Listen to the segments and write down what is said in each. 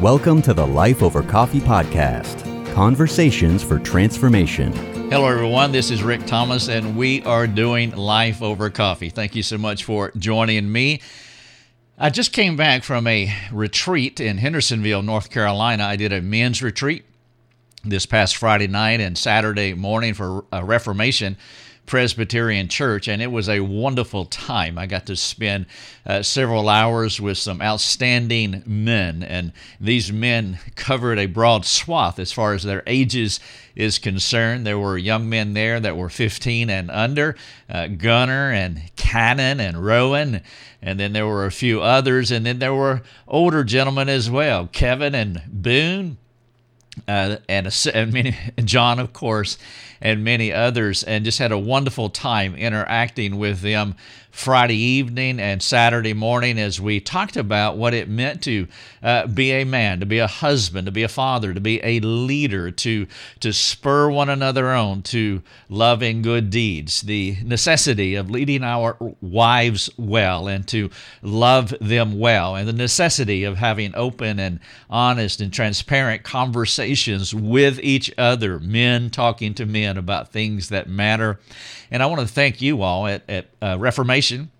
Welcome to the Life Over Coffee Podcast Conversations for Transformation. Hello, everyone. This is Rick Thomas, and we are doing Life Over Coffee. Thank you so much for joining me. I just came back from a retreat in Hendersonville, North Carolina. I did a men's retreat this past Friday night and Saturday morning for a Reformation Presbyterian Church, and it was a wonderful time. I got to spend uh, several hours with some outstanding men, and these men covered a broad swath as far as their ages is concerned. There were young men there that were 15 and under, uh, Gunner and Cannon and Rowan, and then there were a few others, and then there were older gentlemen as well, Kevin and Boone. Uh, and, a, and many, John, of course, and many others, and just had a wonderful time interacting with them Friday evening and Saturday morning as we talked about what it meant to uh, be a man, to be a husband, to be a father, to be a leader, to, to spur one another on to loving good deeds, the necessity of leading our wives well and to love them well, and the necessity of having open and honest and transparent conversations with each other, men talking to men about things that matter. And I want to thank you all at, at uh, Reformation Chine.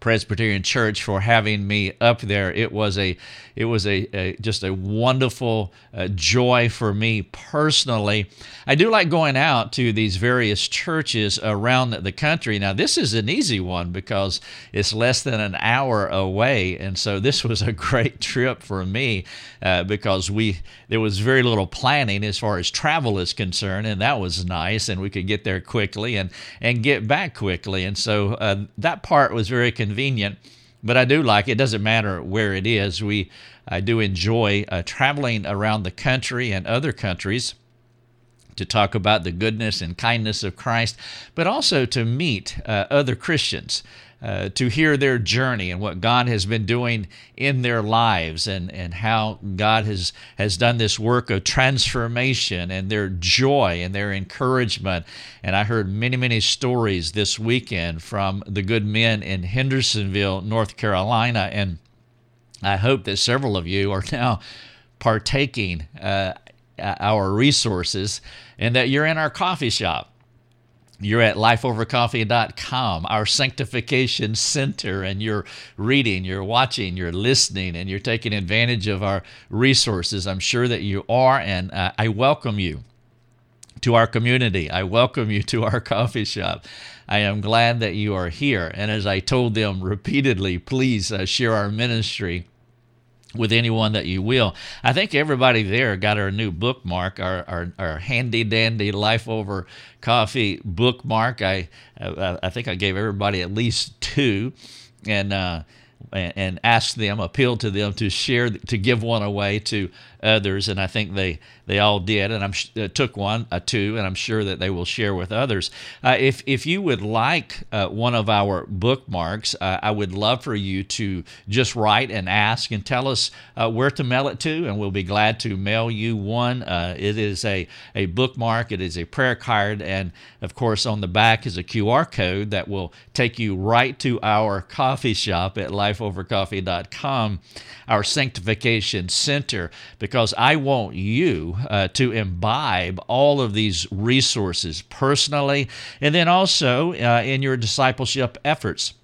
Presbyterian Church for having me up there. It was a it was a, a just a wonderful uh, joy for me personally. I do like going out to these various churches around the country. Now this is an easy one because it's less than an hour away, and so this was a great trip for me uh, because we there was very little planning as far as travel is concerned, and that was nice, and we could get there quickly and and get back quickly, and so uh, that part was very but I do like it. Doesn't matter where it is. We I do enjoy uh, traveling around the country and other countries to talk about the goodness and kindness of Christ, but also to meet uh, other Christians. Uh, to hear their journey and what God has been doing in their lives and, and how God has, has done this work of transformation and their joy and their encouragement. And I heard many, many stories this weekend from the good men in Hendersonville, North Carolina. And I hope that several of you are now partaking uh, our resources and that you're in our coffee shop you're at lifeovercoffee.com, our sanctification center, and you're reading, you're watching, you're listening, and you're taking advantage of our resources. I'm sure that you are, and uh, I welcome you to our community. I welcome you to our coffee shop. I am glad that you are here. And as I told them repeatedly, please uh, share our ministry with anyone that you will. I think everybody there got our new bookmark, our, our, our handy dandy Life Over Coffee bookmark. I, I, I think I gave everybody at least two. And, uh, and asked them, appealed to them to share, to give one away to others, and I think they they all did, and I'm uh, took one, a two, and I'm sure that they will share with others. Uh, if if you would like uh, one of our bookmarks, uh, I would love for you to just write and ask and tell us uh, where to mail it to, and we'll be glad to mail you one. It is a a bookmark, it is a prayer card, and of course on the back is a QR code that will take you right to our coffee shop at lifeovercoffee.com, our sanctification center, because because I want you uh, to imbibe all of these resources personally and then also uh, in your discipleship efforts.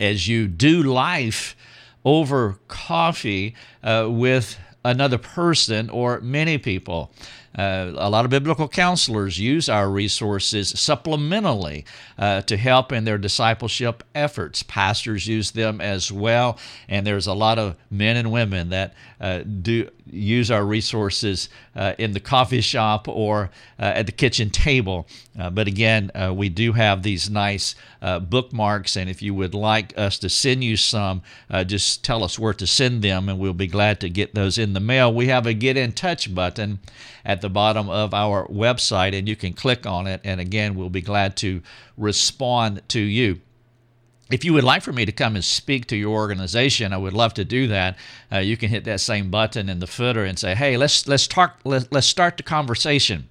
As you do life over coffee uh, with another person or many people. Uh, a lot of biblical counselors use our resources supplementally uh, to help in their discipleship efforts. Pastors use them as well, and there's a lot of men and women that uh, do use our resources uh, in the coffee shop or uh, at the kitchen table. Uh, but again, we do have these nice bookmarks, and if you would like us to send you some, just tell us where to send them, and we'll be glad to get those in the mail. We have a get in touch button at the bottom of our website, and you can click on it. And again, we'll be glad to respond to you. If you would like for me to come and speak to your organization, I would love to do that. Uh, you can hit that same button in the footer and say, "Hey, let's let's talk. Let, let's start the conversation."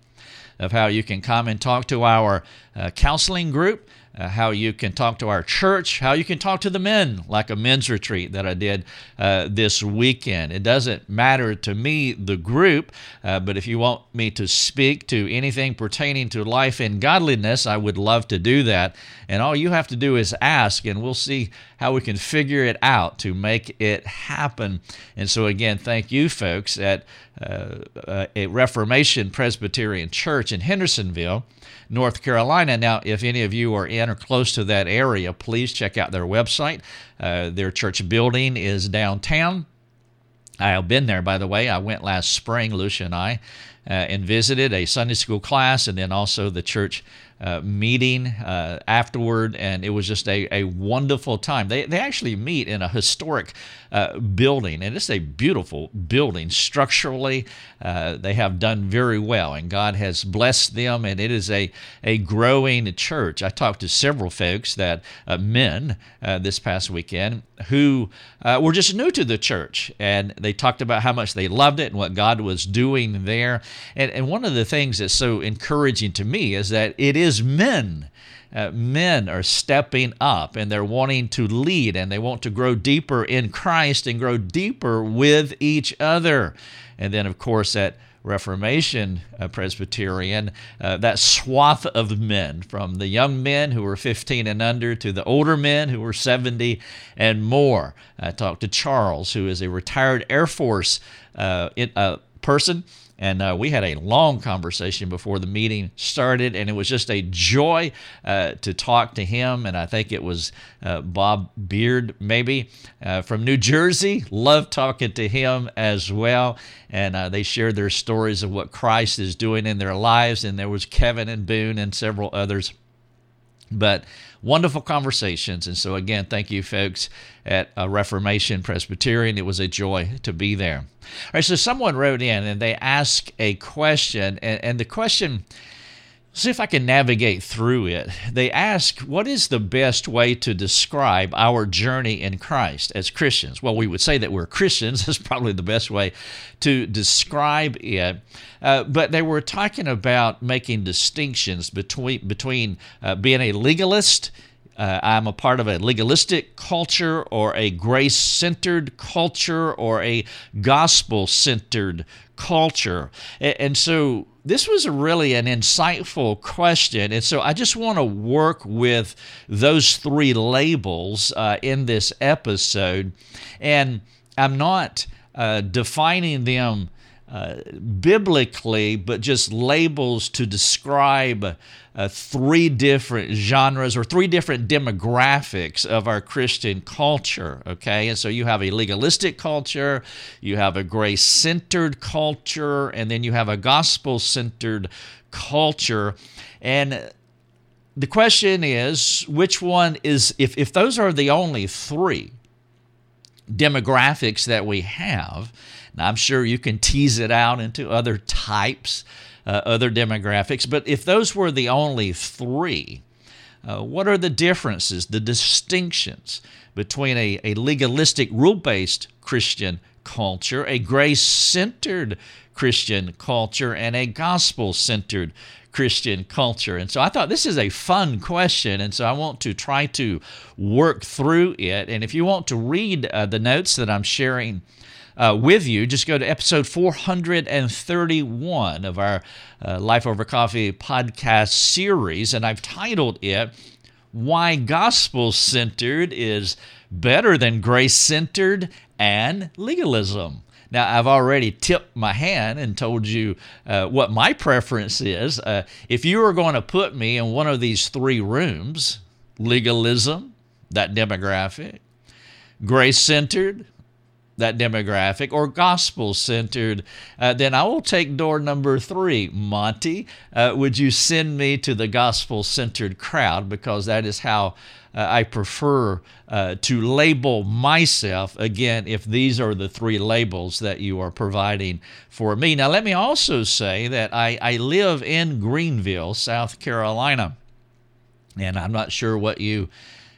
of how you can come and talk to our uh, counseling group. Uh, how you can talk to our church, how you can talk to the men, like a men's retreat that I did uh, this weekend. It doesn't matter to me, the group, uh, but if you want me to speak to anything pertaining to life and godliness, I would love to do that. And all you have to do is ask, and we'll see how we can figure it out to make it happen. And so, again, thank you, folks, at uh, uh, a Reformation Presbyterian Church in Hendersonville. North Carolina. Now, if any of you are in or close to that area, please check out their website. Uh, their church building is downtown. I have been there, by the way. I went last spring, Lucia and I, uh, and visited a Sunday school class and then also the church uh, meeting uh, afterward, and it was just a, a wonderful time. They, they actually meet in a historic uh, building, and it's a beautiful building. Structurally, uh, they have done very well, and God has blessed them, and it is a, a growing church. I talked to several folks that, uh, men, this past weekend, who were just new to the church, and they talked about how much they loved it and what God was doing there. And, and one of the things that's so encouraging to me is that it is is men. Uh, men are stepping up and they're wanting to lead and they want to grow deeper in Christ and grow deeper with each other. And then, of course, at Reformation uh, Presbyterian, uh, that swath of men, from the young men who were 15 and under to the older men who were 70 and more. I talked to Charles, who is a retired Air Force uh, uh, person and uh, we had a long conversation before the meeting started, and it was just a joy uh, to talk to him. And I think it was uh, Bob Beard, maybe uh, from New Jersey. Love talking to him as well. And uh, they shared their stories of what Christ is doing in their lives. And there was Kevin and Boone and several others. But wonderful conversations. And so, again, thank you, folks, at uh, Reformation Presbyterian. It was a joy to be there. All right, so someone wrote in and they asked a question, and, and the question see if I can navigate through it. They ask, What is the best way to describe our journey in Christ as Christians? Well, we would say that we're Christians. That's probably the best way to describe it. Uh, but they were talking about making distinctions between, between uh, being a legalist. Uh, I'm a part of a legalistic culture or a grace centered culture or a gospel centered culture. And, so this was really an insightful question. And so I just want to work with those three labels uh, in this episode. And I'm not uh, defining them uh, biblically, but just labels to describe uh, three different genres or three different demographics of our Christian culture. Okay, and so you have a legalistic culture, you have a grace centered culture, and then you have a gospel centered culture. And the question is which one is, if, if those are the only three demographics that we have, now, I'm sure you can tease it out into other types, uh, other demographics, but if those were the only three, uh, what are the differences, the distinctions between a, a legalistic, rule based Christian culture, a grace centered Christian culture, and a gospel centered Christian culture? And so I thought this is a fun question, and so I want to try to work through it. And if you want to read uh, the notes that I'm sharing, uh, with you, just go to episode 431 of our uh, Life Over Coffee podcast series, and I've titled it Why Gospel Centered is Better Than Grace Centered and Legalism. Now, I've already tipped my hand and told you uh, what my preference is. Uh, if you were going to put me in one of these three rooms legalism, that demographic, grace centered, that demographic or gospel centered, uh, then I will take door number three. Monty, uh, would you send me to the gospel centered crowd? Because that is how uh, I prefer uh, to label myself. Again, if these are the three labels that you are providing for me. Now, let me also say that I, I live in Greenville, South Carolina. And I'm not sure what you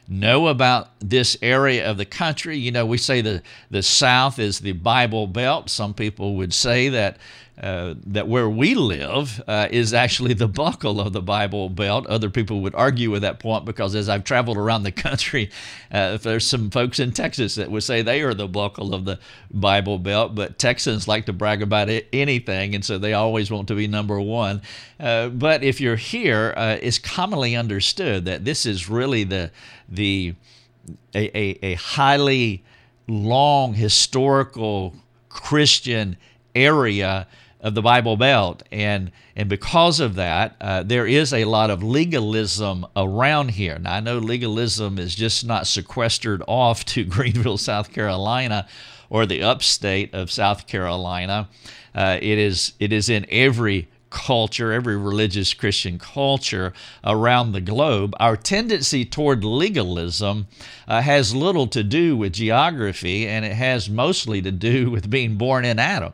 know about this area of the country. You know, we say the, the South is the Bible Belt. Some people would say that uh, that where we live uh, is actually the buckle of the Bible Belt. Other people would argue with that point because as I've traveled around the country, uh, there's some folks in Texas that would say they are the buckle of the Bible Belt, but Texans like to brag about it, anything, and so they always want to be number one. Uh, but if you're here, uh, it's commonly understood that this is really the the a, a, a highly long historical Christian area of the Bible Belt, and and because of that, uh, there is a lot of legalism around here. Now I know legalism is just not sequestered off to Greenville, South Carolina, or the upstate of South Carolina. Uh, it is it is in every culture, every religious Christian culture around the globe, our tendency toward legalism uh, has little to do with geography and it has mostly to do with being born in Adam.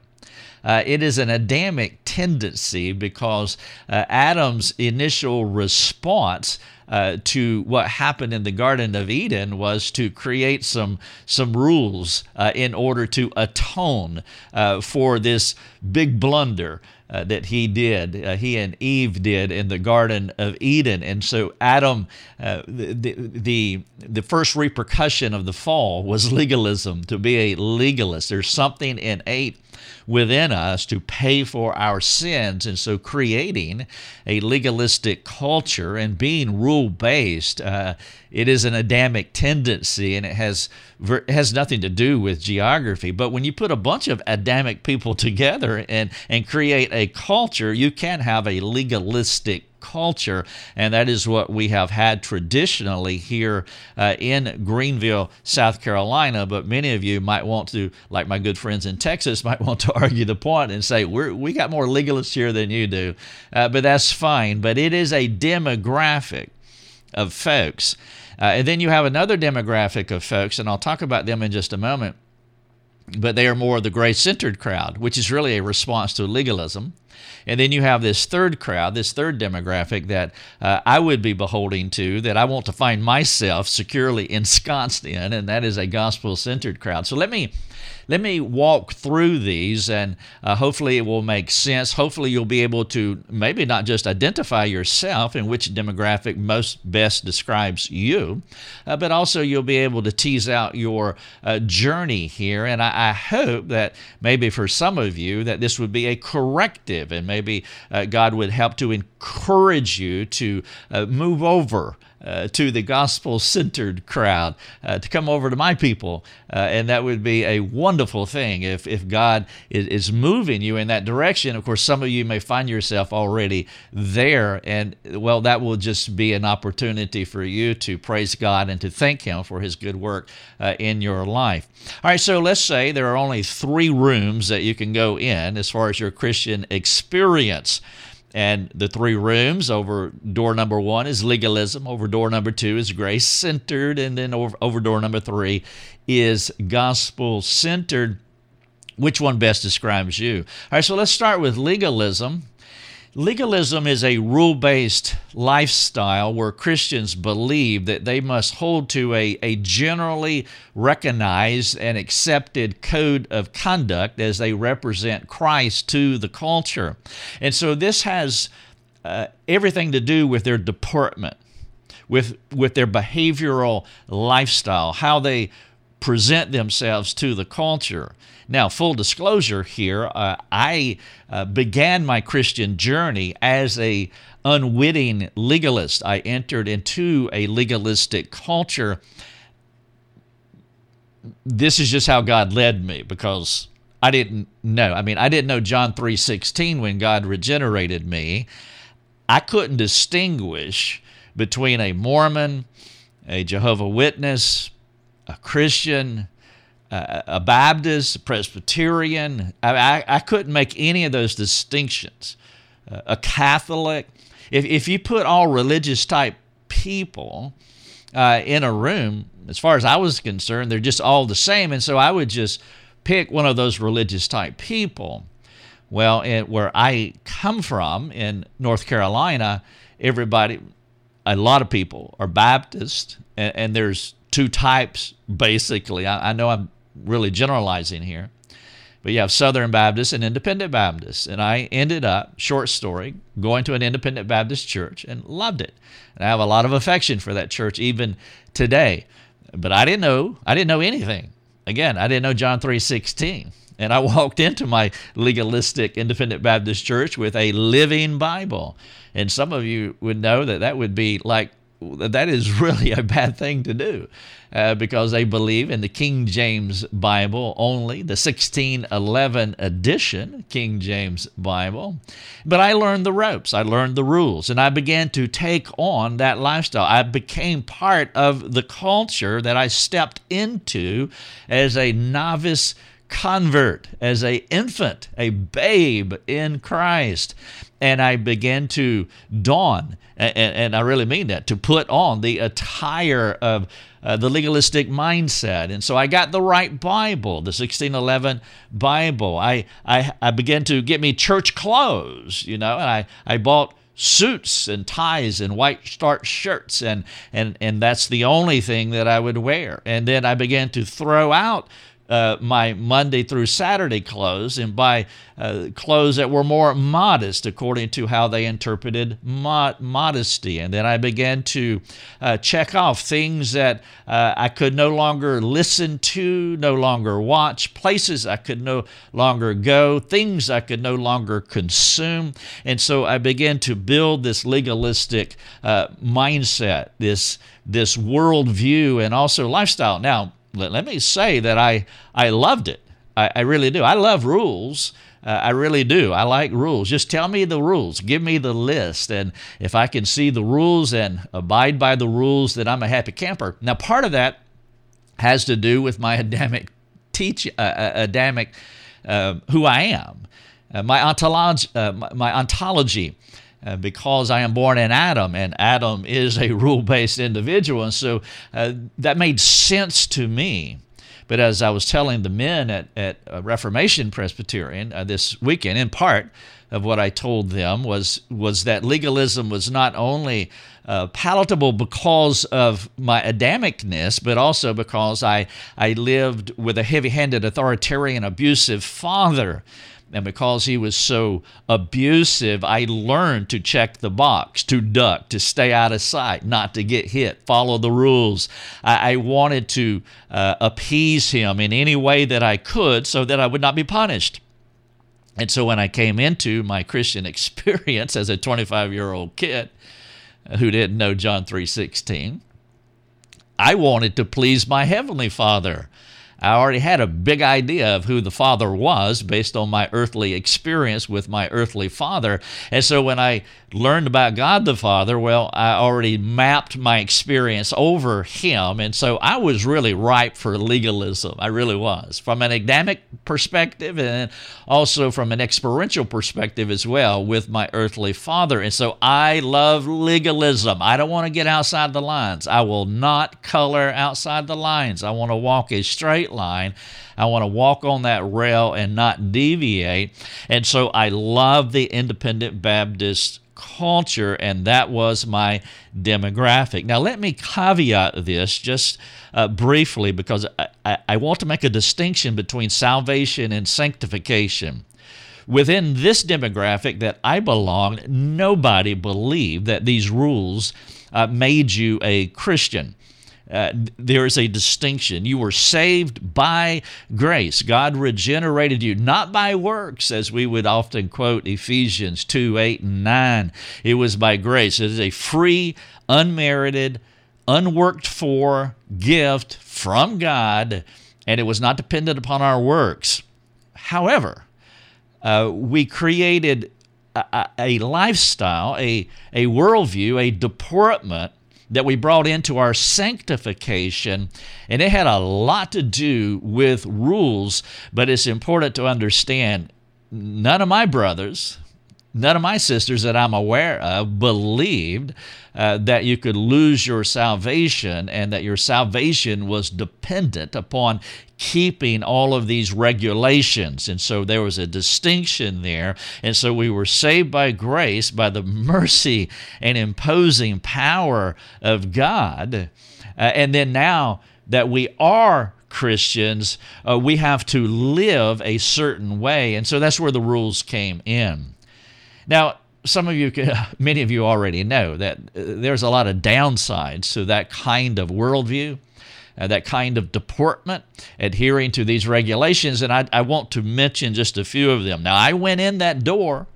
Uh, it is an Adamic tendency because uh, Adam's initial response uh, to what happened in the Garden of Eden was to create some some rules uh, in order to atone uh, for this big blunder. Uh, that he did, uh, he and Eve did in the Garden of Eden, and so Adam, uh, the, the the first repercussion of the fall was legalism. To be a legalist, there's something innate within us to pay for our sins. And so creating a legalistic culture and being rule based, uh, it is an Adamic tendency and it has, has nothing to do with geography. But when you put a bunch of Adamic people together and, and create a culture, you can have a legalistic culture, and that is what we have had traditionally here uh, in Greenville, South Carolina. But many of you might want to, like my good friends in Texas, might want to argue the point and say we we got more legalists here than you do, uh, but that's fine. But it is a demographic of folks. Uh, and then you have another demographic of folks, and I'll talk about them in just a moment but they are more of the grace centered crowd, which is really a response to legalism. And then you have this third crowd, this third demographic that uh, I would be beholding to, that I want to find myself securely ensconced in, and that is a gospel centered crowd. So let me let me walk through these and uh, hopefully it will make sense. Hopefully, you'll be able to maybe not just identify yourself in which demographic most best describes you, uh, but also you'll be able to tease out your uh, journey here. And I, I, hope that maybe for some of you that this would be a corrective and maybe uh, God would help to encourage you to uh, move over uh, to the gospel centered crowd, uh, to come over to my people. Uh, and that would be a wonderful thing if, if God is, is moving you in that direction. Of course, some of you may find yourself already there. And well, that will just be an opportunity for you to praise God and to thank Him for His good work uh, in your life. All right, so let's say there are only three rooms that you can go in as far as your Christian experience. And the three rooms over door number one is legalism, over door number two is grace centered, and then over, over door number three is gospel centered. Which one best describes you? All right, so let's start with legalism. Legalism is a rule based lifestyle where Christians believe that they must hold to a, a generally recognized and accepted code of conduct as they represent Christ to the culture. And so this has uh, everything to do with their deportment, with, with their behavioral lifestyle, how they present themselves to the culture. Now, full disclosure here, uh, I uh, began my Christian journey as a unwitting legalist. I entered into a legalistic culture. This is just how God led me because I didn't know. I mean, I didn't know John 3:16 when God regenerated me. I couldn't distinguish between a Mormon, a Jehovah Witness, a Christian, a Baptist, a Presbyterian. I, I, I, couldn't make any of those distinctions. A Catholic. If, if you put all religious type people uh, in a room, as far as I was concerned, they're just all the same. And so I would just pick one of those religious type people. Well, where I come from in North Carolina, everybody, a lot of people are Baptist, and, and there's two types basically. I, I know I'm really generalizing here. But you have Southern Baptists and Independent Baptists. And I ended up, short story, going to an Independent Baptist church and loved it. And I have a lot of affection for that church even today. But I didn't know, I didn't know anything. Again, I didn't know John 3:16. And I walked into my legalistic Independent Baptist church with a living Bible. And some of you would know that that would be like that is really a bad thing to do uh, because they believe in the King James Bible only, the 1611 edition King James Bible. But I learned the ropes, I learned the rules, and I began to take on that lifestyle. I became part of the culture that I stepped into as a novice convert, as a infant, a babe in Christ. And I began to don, and, and I really mean that, to put on the attire of uh, the legalistic mindset. And so I got the right Bible, the 1611 Bible. I, I, I began to get me church clothes, you know, and I, I bought suits and ties and white starch shirts and and and that's the only thing that I would wear and then I began to throw out uh, my Monday through Saturday clothes and buy uh, clothes that were more modest according to how they interpreted modesty. And then I began to uh, check off things that uh, I could no longer listen to, no longer watch, places I could no longer go, things I could no longer consume. And so I began to build this legalistic uh, mindset, this, this worldview, and also lifestyle. Now, let, let me say that I, I loved it. I, I really do. I love rules. Uh, I really do. I like rules. Just tell me the rules. Give me the list. And if I can see the rules and abide by the rules, then I'm a happy camper. Now, part of that has to do with my Adamic teach, uh, uh Adamic, uh, who I am, uh, my, ontology, uh, my, my ontology. Uh, because I am born in Adam, and Adam is a rule based individual. And so uh, that made sense to me. But as I was telling the men at, at Reformation Presbyterian uh, this weekend, in part of what I told them was, was that legalism was not only uh, palatable because of my Adamicness, but also because I, I lived with a heavy handed, authoritarian, abusive father and because he was so abusive, I learned to check the box, to duck, to stay out of sight, not to get hit, follow the rules. I, I wanted to uh, appease him in any way that I could so that I would not be punished. And so when I came into my Christian experience as a 25 year old kid who didn't know John 3:16, I wanted to please my heavenly Father. I already had a big idea of who the Father was based on my earthly experience with my earthly father. And so when I learned about God the Father, well, I already mapped my experience over Him. And so I was really ripe for legalism. I really was. From an Adamic perspective and also from an experiential perspective as well with my earthly father. And so I love legalism. I don't want to get outside the lines. I will not color outside the lines. I want to walk a straight line. I want to walk on that rail and not deviate. And so I love the independent Baptist culture, and that was my demographic. Now, let me caveat this just uh, briefly because I, I, want to make a distinction between salvation and sanctification. Within this demographic that I belong, nobody believed that these rules uh, made you a Christian. Uh, there is a distinction. You were saved by grace. God regenerated you, not by works, as we would often quote Ephesians 2 8 and 9. It was by grace. It is a free, unmerited, unworked for gift from God, and it was not dependent upon our works. However, uh, we created a, a, lifestyle, a, a worldview, a deportment that we brought into our sanctification, and it had a lot to do with rules, but it's important to understand none of my brothers, none of my sisters that I'm aware of believed uh, that you could lose your salvation and that your salvation was dependent upon keeping all of these regulations. And so there was a distinction there. And so we were saved by grace, by the mercy and imposing power of God. Uh, and then now that we are Christians, uh, we have to live a certain way. And so that's where the rules came in. Now, some of you, many of you already know that uh, there's a lot of downsides to that kind of worldview. Uh, that kind of deportment, adhering to these regulations, and I, I want to mention just a few of them. Now, I went in that door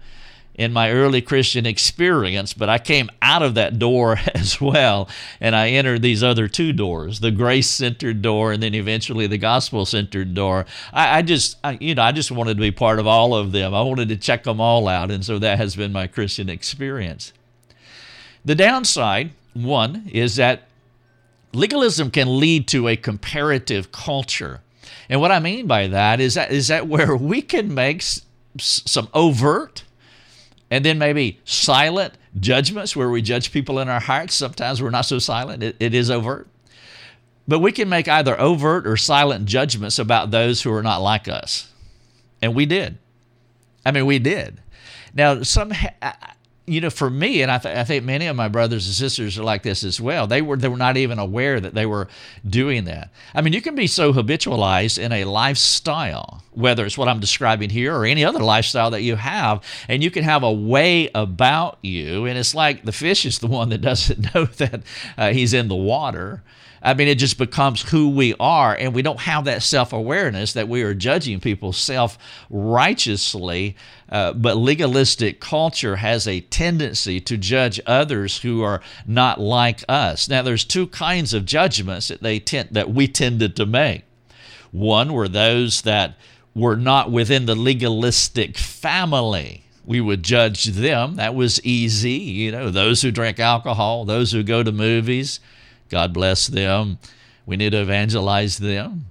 in my early Christian experience, but I came out of that door as well, and I entered these other two doors the grace centered door, and then eventually the gospel centered door. I, I just, I, you know, I just wanted to be part of all of them. I wanted to check them all out, and so that has been my Christian experience. The downside, one, is that legalism can lead to a comparative culture. And what I mean by that is that is that where we can make s- some overt and then maybe silent judgments where we judge people in our hearts. Sometimes we're not so silent, it, it is overt. But we can make either overt or silent judgments about those who are not like us. And we did. I mean, we did. Now, some you know, for me, and I, th- I, think many of my brothers and sisters are like this as well. They were they were not even aware that they were doing that. I mean, you can be so habitualized in a lifestyle, whether it's what I'm describing here or any other lifestyle that you have, and you can have a way about you, and it's like the fish is the one that doesn't know that uh, he's in the water. I mean, it just becomes who we are, and we don't have that self awareness that we are judging people self righteously. Uh, but legalistic culture has a tendency to judge others who are not like us. Now, there's two kinds of judgments that they tend, that we tended to make. One were those that were not within the legalistic family we would judge them. That was easy. You know, those who drink alcohol, those who go to movies, God bless them. We need to evangelize them.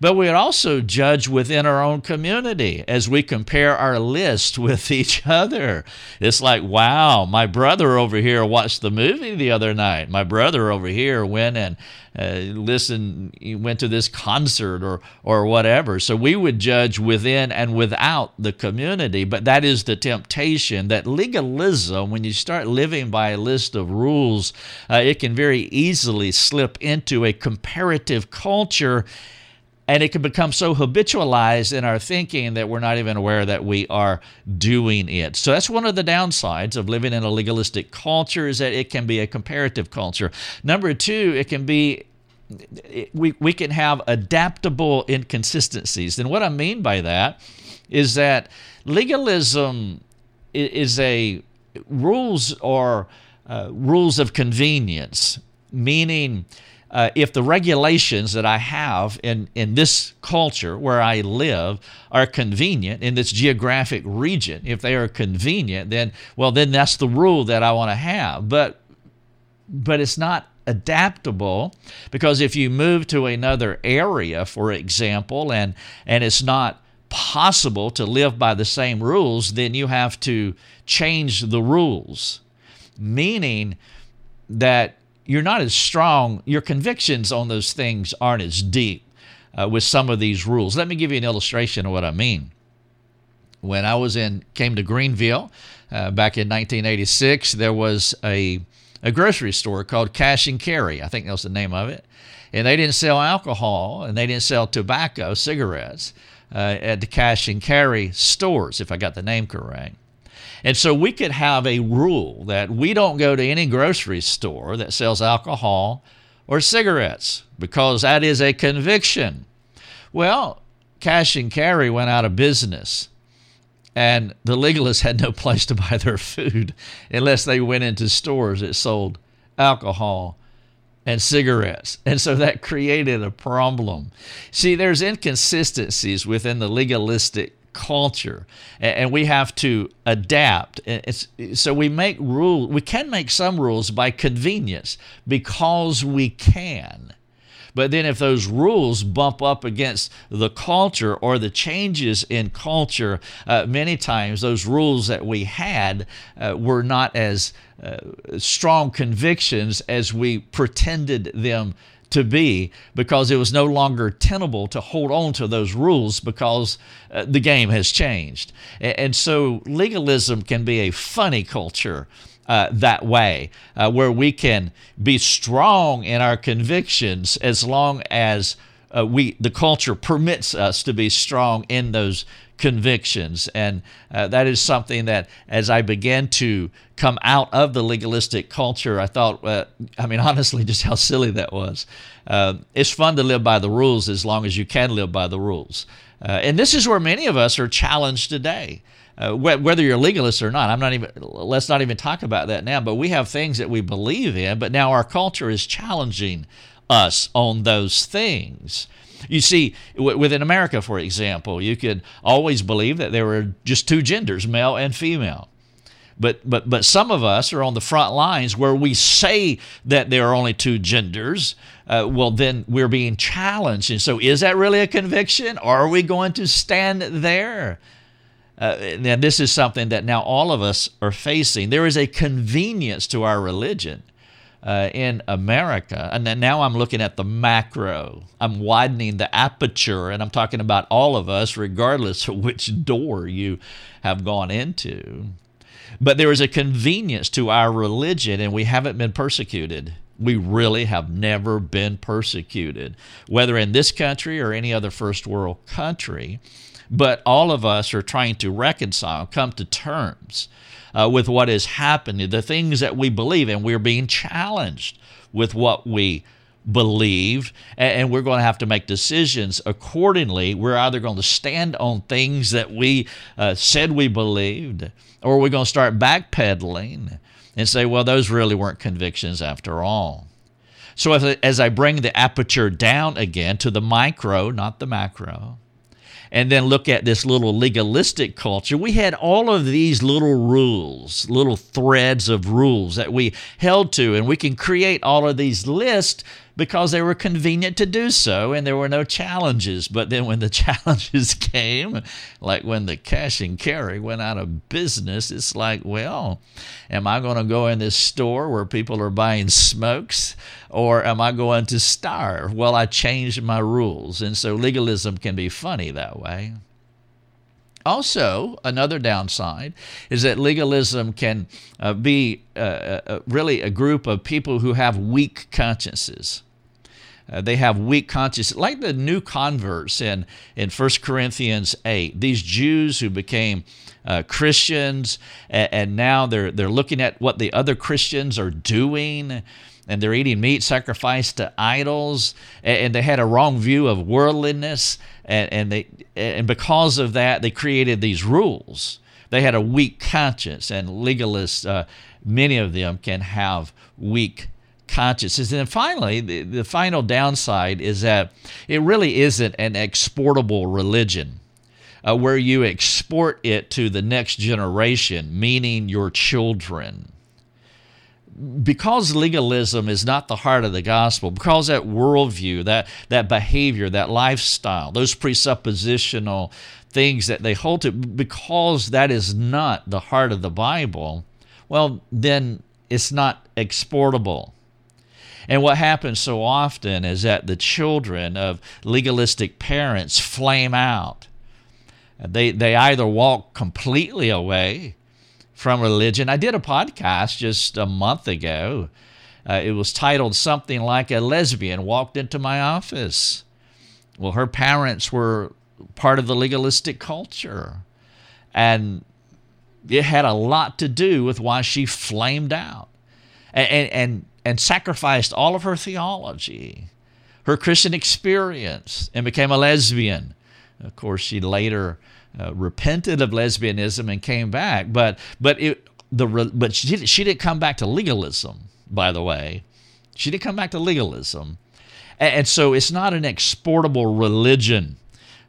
But we also judge within our own community as we compare our list with each other. It's like, wow, my brother over here watched the movie the other night. My brother over here went and uh, listened, went to this concert or, or whatever. So we would judge within and without the community. But that is the temptation that legalism, when you start living by a list of rules, uh, it can very easily slip into a comparative culture and it can become so habitualized in our thinking that we're not even aware that we are doing it. So that's one of the downsides of living in a legalistic culture is that it can be a comparative culture. Number two, it can be we, we can have adaptable inconsistencies. And what I mean by that is that legalism is a rules or uh, rules of convenience, meaning uh, if the regulations that I have in, in this culture where I live are convenient in this geographic region, if they are convenient, then well, then that's the rule that I want to have. But but it's not adaptable because if you move to another area, for example, and and it's not possible to live by the same rules, then you have to change the rules, meaning that you're not as strong, your convictions on those things aren't as deep uh, with some of these rules. Let me give you an illustration of what I mean. When I was in, came to Greenville uh, back in 1986, there was a, a grocery store called Cash and Carry. I think that was the name of it. And they didn't sell alcohol and they didn't sell tobacco, cigarettes uh, at the Cash and Carry stores, if I got the name correct. And so we could have a rule that we don't go to any grocery store that sells alcohol or cigarettes because that is a conviction. Well, cash and carry went out of business. And the legalists had no place to buy their food unless they went into stores that sold alcohol and cigarettes. And so that created a problem. See, there's inconsistencies within the legalistic culture and we have to adapt. It's, so we make rules we can make some rules by convenience because we can. But then if those rules bump up against the culture or the changes in culture uh, many times those rules that we had uh, were not as uh, strong convictions as we pretended them to be because it was no longer tenable to hold on to those rules because uh, the game has changed. And, and, so legalism can be a funny culture. Uh, that way, uh, where we can be strong in our convictions as long as uh, we the culture permits us to be strong in those convictions, and uh, that is something that as I began to come out of the legalistic culture, I thought, uh, I mean, honestly, just how silly that was. Uh, it's fun to live by the rules as long as you can live by the rules, uh, and this is where many of us are challenged today. Uh, wh- whether you're legalist or not, I'm not even. Let's not even talk about that now. But we have things that we believe in, but now our culture is challenging us on those things. You see, within America, for example, you could always believe that there were just two genders, male and female. But, but, but some of us are on the front lines where we say that there are only two genders. Uh, well, then we're being challenged. And so, is that really a conviction? Are we going to stand there? Uh, now, this is something that now all of us are facing. There is a convenience to our religion uh, in America. And then now I'm looking at the macro. I'm widening the aperture, and I'm talking about all of us, regardless of which door you have gone into. But there is a convenience to our religion, and we haven't been persecuted. We really have never been persecuted, whether in this country or any other first world country. But all of us are trying to reconcile, come to terms uh, with what is happening, the things that we believe, and we're being challenged with what we believe, and we're going to have to make decisions accordingly. We're either going to stand on things that we uh, said we believed, or we're going to start backpedaling and say, well, those really weren't convictions after all. So, as I bring the aperture down again to the micro, not the macro, and then look at this little legalistic culture, we had all of these little rules, little threads of rules that we held to, and we can create all of these lists because they were convenient to do so and there were no challenges. But then when the challenges came, like when the cash and carry went out of business, it's like, well, am I going to go in this store where people are buying smokes or am I going to starve? Well, I changed my rules. And so legalism can be funny that way. Also, another downside is that legalism can uh, be uh, uh, really a group of people who have weak consciences. Uh, they have weak conscience, like the new converts in, in 1 Corinthians 8. These Jews who became uh, Christians, and, and, now they're, they're looking at what the other Christians are doing, and they're eating meat sacrificed to idols, and, and they had a wrong view of worldliness, and, and, they, and because of that, they created these rules. They had a weak conscience, and legalists, uh, many of them can have weak consciousness. And then finally, the, the final downside is that it really isn't an exportable religion. Uh, where you export it to the next generation, meaning your children. Because legalism is not the heart of the gospel, because that worldview, that, that behavior, that lifestyle, those presuppositional things that they hold to, because that is not the heart of the Bible, well, then it's not exportable. And what happens so often is that the children of legalistic parents flame out. They, they either walk completely away from religion. I did a podcast just a month ago. Uh, it was titled something like A Lesbian Walked Into My Office. Well, her parents were part of the legalistic culture. And it had a lot to do with why she flamed out. And, and, and and sacrificed all of her theology, her Christian experience, and became a lesbian. Of course, she later uh, repented of lesbianism and came back, but but it the but she she didn't come back to legalism. By the way, she didn't come back to legalism, and, and so it's not an exportable religion.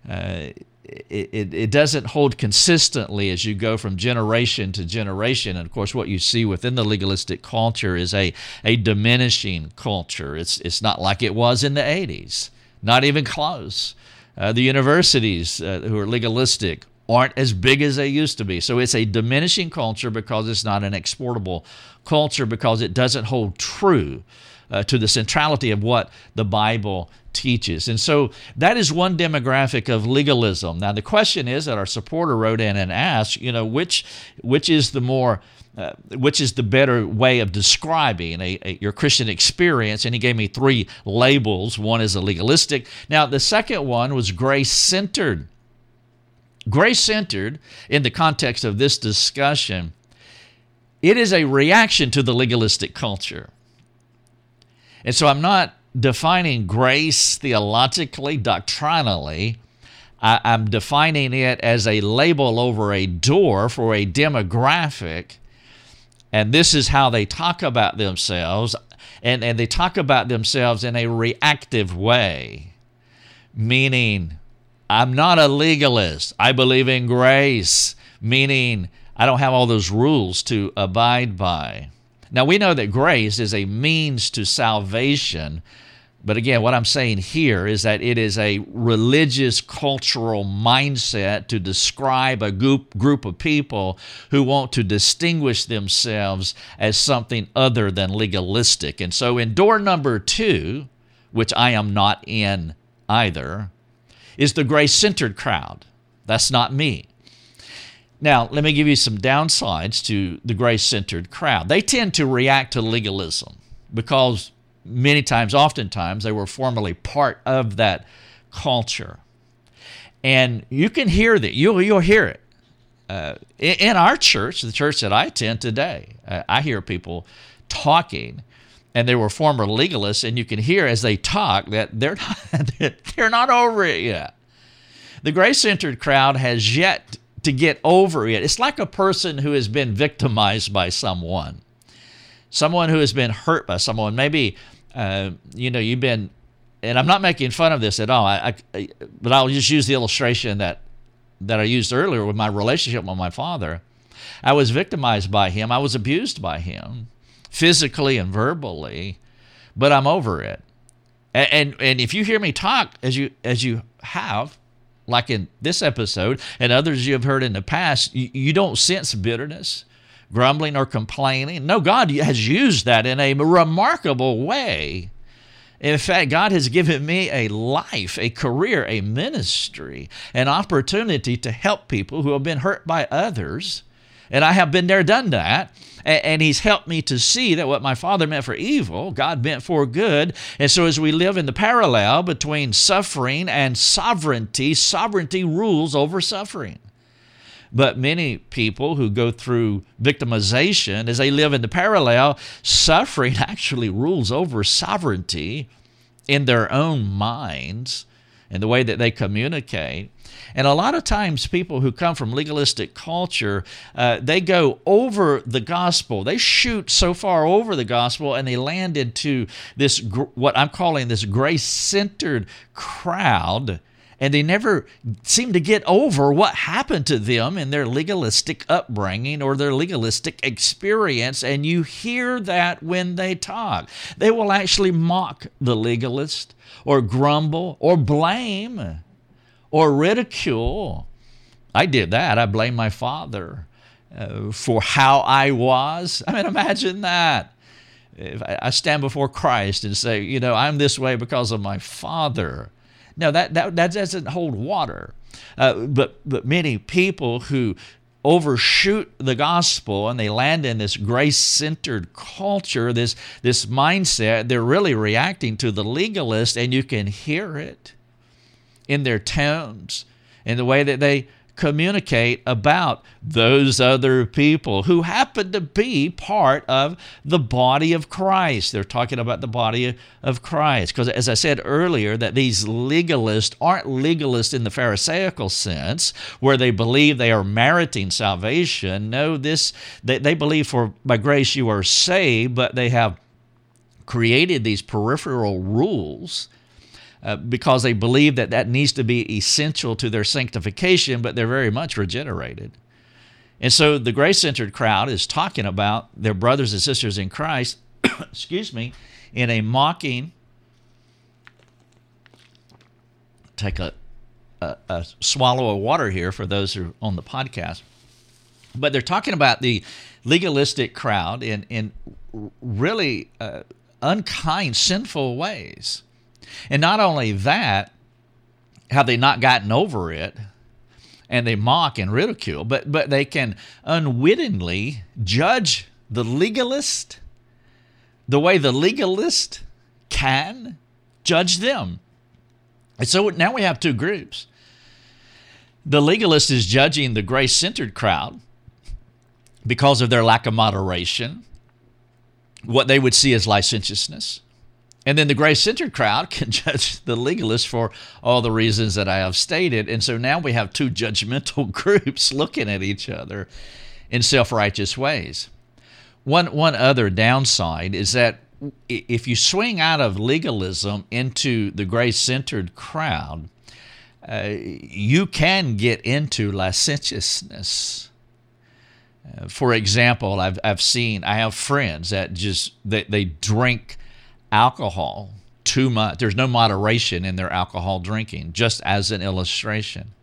Uh, it, it, doesn't hold consistently as you go from generation to generation. And of course, what you see within the legalistic culture is a, a diminishing culture. It's, it's not like it was in the 80s, not even close. Uh, the universities uh, who are legalistic aren't as big as they used to be. So it's a diminishing culture because it's not an exportable culture because it doesn't hold true uh, to the centrality of what the Bible teaches. And so that is one demographic of legalism. Now the question is that our supporter wrote in and asked, you know, which which is the more uh, which is the better way of describing a, a, your Christian experience? And he gave me three labels. One is a legalistic. Now, the second one was grace centered. Grace centered, in the context of this discussion, it is a reaction to the legalistic culture. And so I'm not defining grace theologically, doctrinally. I, am defining it as a label over a door for a demographic. And this is how they talk about themselves. And, and they talk about themselves in a reactive way, meaning, I'm not a legalist. I believe in grace, meaning I don't have all those rules to abide by. Now, we know that grace is a means to salvation, but again, what I'm saying here is that it is a religious cultural mindset to describe a group, group of people who want to distinguish themselves as something other than legalistic. And so, in door number two, which I am not in either, is the grace centered crowd. That's not me. Now, let me give you some downsides to the grace centered crowd. They tend to react to legalism because many times, oftentimes, they were formerly part of that culture. And you can hear that, you'll, you'll hear it. Uh, in, our church, the church that I attend today, uh, I hear people talking and they were former legalists, and you can hear as they talk that they're not, they're not over it yet. The grace centered crowd has yet to get over it. It's like a person who has been victimized by someone, someone who has been hurt by someone. Maybe, uh, you know, you've been, and I'm not making fun of this at all, I, I, but I'll just use the illustration that, that I used earlier with my relationship with my father. I was victimized by him, I was abused by him, physically and verbally, but I'm over it. And, and, and if you hear me talk as you as you have like in this episode and others you have heard in the past, you, you don't sense bitterness, grumbling, or complaining. No, God has used that in a remarkable way. In fact, God has given me a life, a career, a ministry, an opportunity to help people who have been hurt by others. And I have been there, done that and he's helped me to see that what my father meant for evil, God meant for good. And so as we live in the parallel between suffering and sovereignty, sovereignty rules over suffering. But many people who go through victimization, as they live in the parallel, suffering actually rules over sovereignty in their own minds and the way that they communicate. And a lot of times, people who come from legalistic culture, uh, they go over the gospel. They shoot so far over the gospel and they land into this, what I'm calling this grace centered crowd and they never seem to get over what happened to them in their legalistic upbringing or their legalistic experience. And you hear that when they talk. They will actually mock the legalist or grumble or blame or ridicule. I did that. I blame my father uh, for how I was. I mean, imagine that. If I stand before Christ and say, you know, I'm this way because of my father. No, that, that, that doesn't hold water. Uh, but, but many people who overshoot the gospel and they land in this grace centered culture, this, this mindset, they're really reacting to the legalist, and you can hear it in their tones, in the way that they communicate about those other people who happen to be part of the body of Christ. They're talking about the body of Christ. Because as I said earlier, that these legalists aren't legalists in the Pharisaical sense, where they believe they are meriting salvation. No, this they, they believe for by grace you are saved, but they have created these peripheral rules uh, because they believe that that needs to be essential to their sanctification, but they're very much regenerated. And so the grace centered crowd is talking about their brothers and sisters in Christ, excuse me, in a mocking, take a, a, a, swallow of water here for those who are on the podcast. But they're talking about the legalistic crowd in, in really uh, unkind, sinful ways. And not only that, have they not gotten over it and they mock and ridicule, but, but they can unwittingly judge the legalist the way the legalist can judge them. And so now we have two groups. The legalist is judging the grace centered crowd because of their lack of moderation, what they would see as licentiousness. And then the grace centered crowd can judge the legalist for all the reasons that I have stated. And so now we have two judgmental groups looking at each other in self righteous ways. One, one other downside is that if you swing out of legalism into the grace centered crowd, uh, you can get into licentiousness. Uh, for example, I've, I've seen, I have friends that just, they, they drink alcohol too much. There's no moderation in their alcohol drinking, just as an illustration.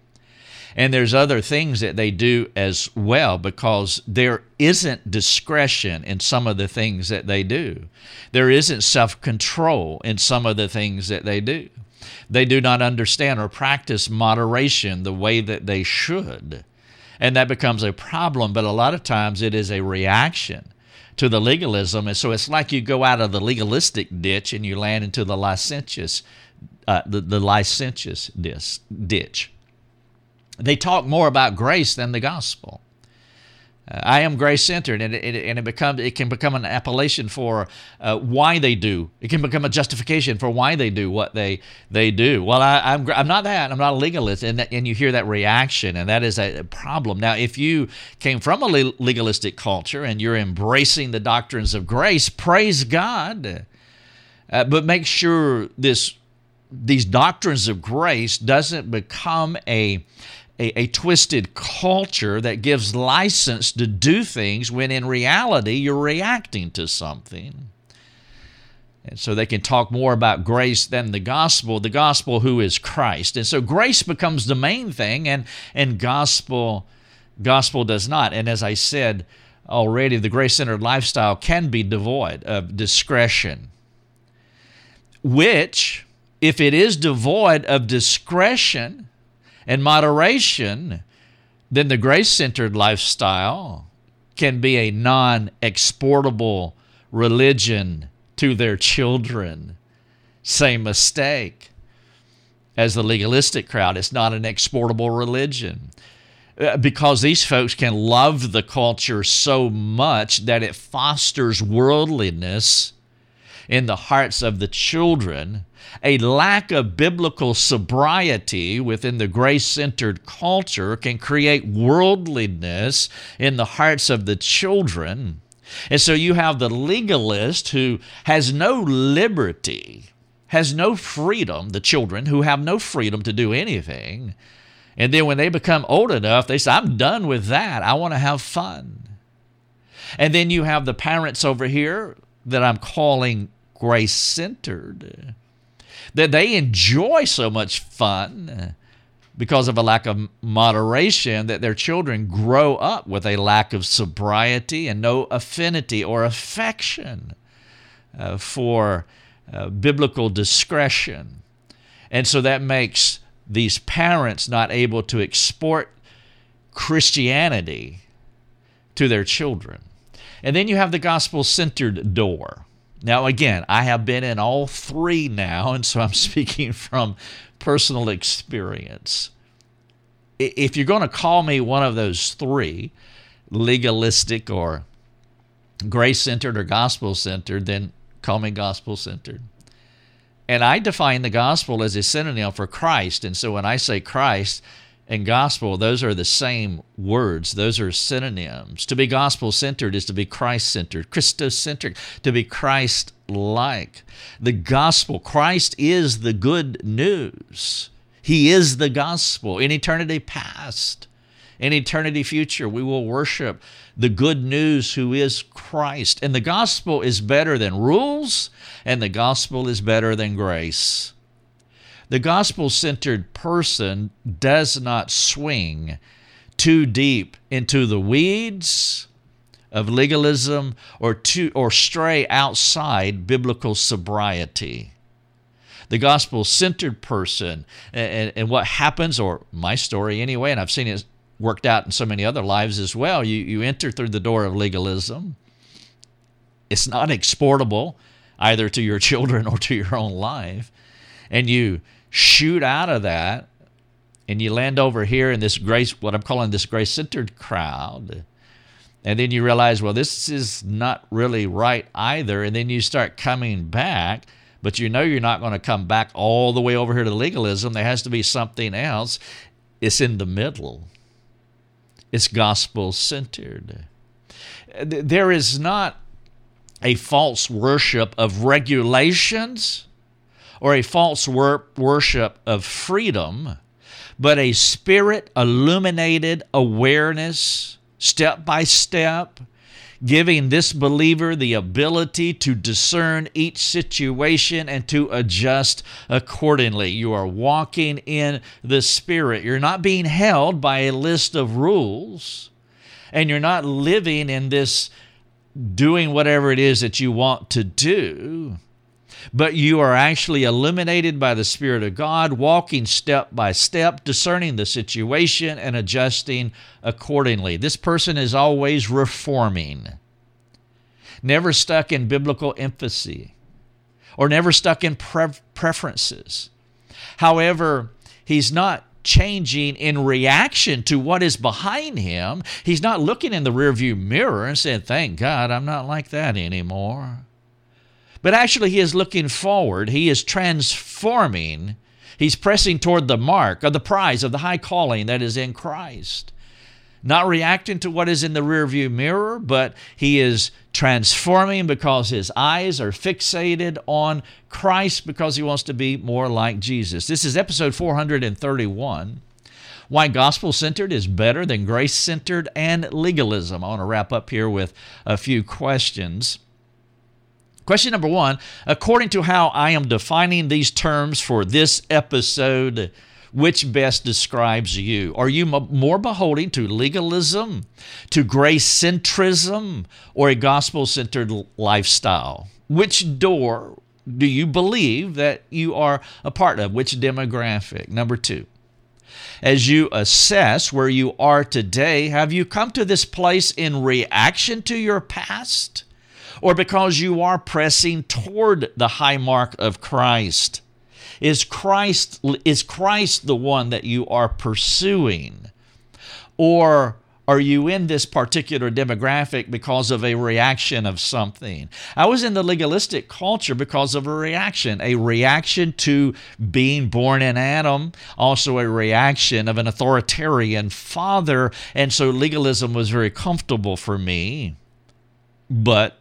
And there's other things that they do as well because there isn't discretion in some of the things that they do. There isn't self control in some of the things that they do. They do not understand or practice moderation the way that they should. And that becomes a problem, but a lot of times it is a reaction to the legalism. And so it's like you go out of the legalistic ditch and you land into the licentious, uh, the, the licentious ditch they talk more about grace than the gospel. Uh, I am grace centered, and it, and it becomes it can become an appellation for uh, why they do. It can become a justification for why they do what they they do. Well, I, am I'm, I'm not that. I'm not a legalist, and that, and you hear that reaction, and that is a problem. Now, if you came from a legalistic culture and you're embracing the doctrines of grace, praise God. Uh, but make sure this these doctrines of grace doesn't become a a, a, twisted culture that gives license to do things when in reality you're reacting to something. And so they can talk more about grace than the gospel, the gospel who is Christ. And so grace becomes the main thing and, and gospel gospel does not. And as I said already, the grace-centered lifestyle can be devoid of discretion. Which, if it is devoid of discretion, and moderation, then the grace centered lifestyle can be a non exportable religion to their children. Same mistake as the legalistic crowd. It's not an exportable religion uh, because these folks can love the culture so much that it fosters worldliness in the hearts of the children, a lack of biblical sobriety within the grace centered culture can create worldliness in the hearts of the children. And so you have the legalist who has no liberty, has no freedom, the children who have no freedom to do anything. And then when they become old enough, they say, I'm done with that. I want to have fun. And then you have the parents over here that I'm calling grace centered, that they enjoy so much fun because of a lack of moderation that their children grow up with a lack of sobriety and no affinity or affection uh, for uh, biblical discretion. And so that makes these parents not able to export Christianity to their children. And then you have the gospel centered door. Now, again, I have been in all three now, and so I'm speaking from personal experience. If you're going to call me one of those three, legalistic or grace centered or gospel centered, then call me gospel centered. And I define the gospel as a synonym for Christ. And so when I say Christ, and gospel, those are the same words. Those are synonyms. To be gospel centered is to be Christ centered, Christocentric, to be Christ like. The gospel, Christ is the good news. He is the gospel. In eternity past, in eternity future, we will worship the good news who is Christ. And the gospel is better than rules, and the gospel is better than grace. The gospel centered person does not swing too deep into the weeds of legalism or to or stray outside biblical sobriety. The gospel centered person and, and, what happens, or my story anyway, and I've seen it worked out in so many other lives as well. You, you enter through the door of legalism. It's not exportable either to your children or to your own life. And you shoot out of that and you land over here in this grace, what I'm calling this grace centered crowd. And then you realize, well, this is not really right either. And then you start coming back, but you know you're not going to come back all the way over here to legalism. There has to be something else. It's in the middle, it's gospel centered. There is not a false worship of regulations or a false wor- worship of freedom but a spirit illuminated awareness, step by step, giving this believer the ability to discern each situation and to adjust accordingly. You are walking in the Spirit. You're not being held by a list of rules, and you're not living in this doing whatever it is that you want to do but you are actually illuminated by the Spirit of God, walking step by step, discerning the situation and adjusting accordingly. This person is always reforming, never stuck in biblical emphasis or never stuck in pre- preferences. However, he's not changing in reaction to what is behind him. He's not looking in the rearview mirror and saying, Thank God I'm not like that anymore but actually he is looking forward. He is transforming. He's pressing toward the mark of the prize of the high calling that is in Christ. Not reacting to what is in the rearview mirror, but he is transforming because his eyes are fixated on Christ because he wants to be more like Jesus. This is episode 431 why gospel centered is better than grace centered and legalism. I want to wrap up here with a few questions. Question number one According to how I am defining these terms for this episode, which best describes you? Are you more beholding to legalism, to grace centrism, or a gospel centered lifestyle? Which door do you believe that you are a part of? Which demographic? Number two, as you assess where you are today, have you come to this place in reaction to your past? Or because you are pressing toward the high mark of Christ? Is Christ is Christ the one that you are pursuing? Or are you in this particular demographic because of a reaction of something? I was in the legalistic culture because of a reaction, a reaction to being born in Adam, also a reaction of an authoritarian father. And so legalism was very comfortable for me. But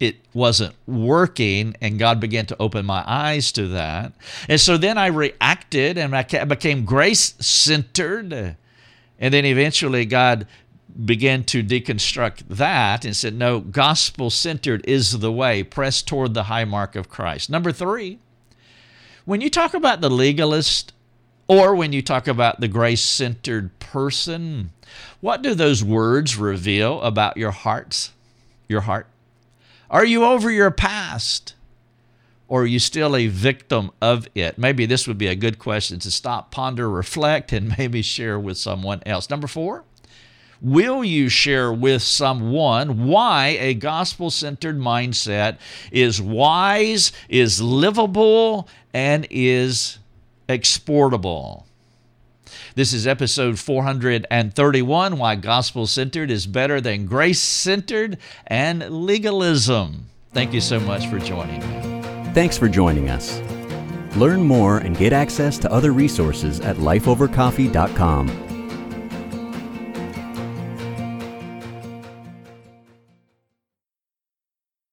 it wasn't working and God began to open my eyes to that. And so then I reacted and I became grace centered. And then eventually God began to deconstruct that and said, no, gospel centered is the way. Press toward the high mark of Christ. Number three, when you talk about the legalist or when you talk about the grace centered person, what do those words reveal about your hearts? Your heart? Are you over your past? Or are you still a victim of it? Maybe this would be a good question to stop, ponder, reflect, and maybe share with someone else. Number four, will you share with someone why a gospel centered mindset is wise, is livable, and is exportable? This is episode 431 Why Gospel Centered is Better Than Grace Centered and Legalism. Thank you so much for joining me. Thanks for joining us. Learn more and get access to other resources at lifeovercoffee.com.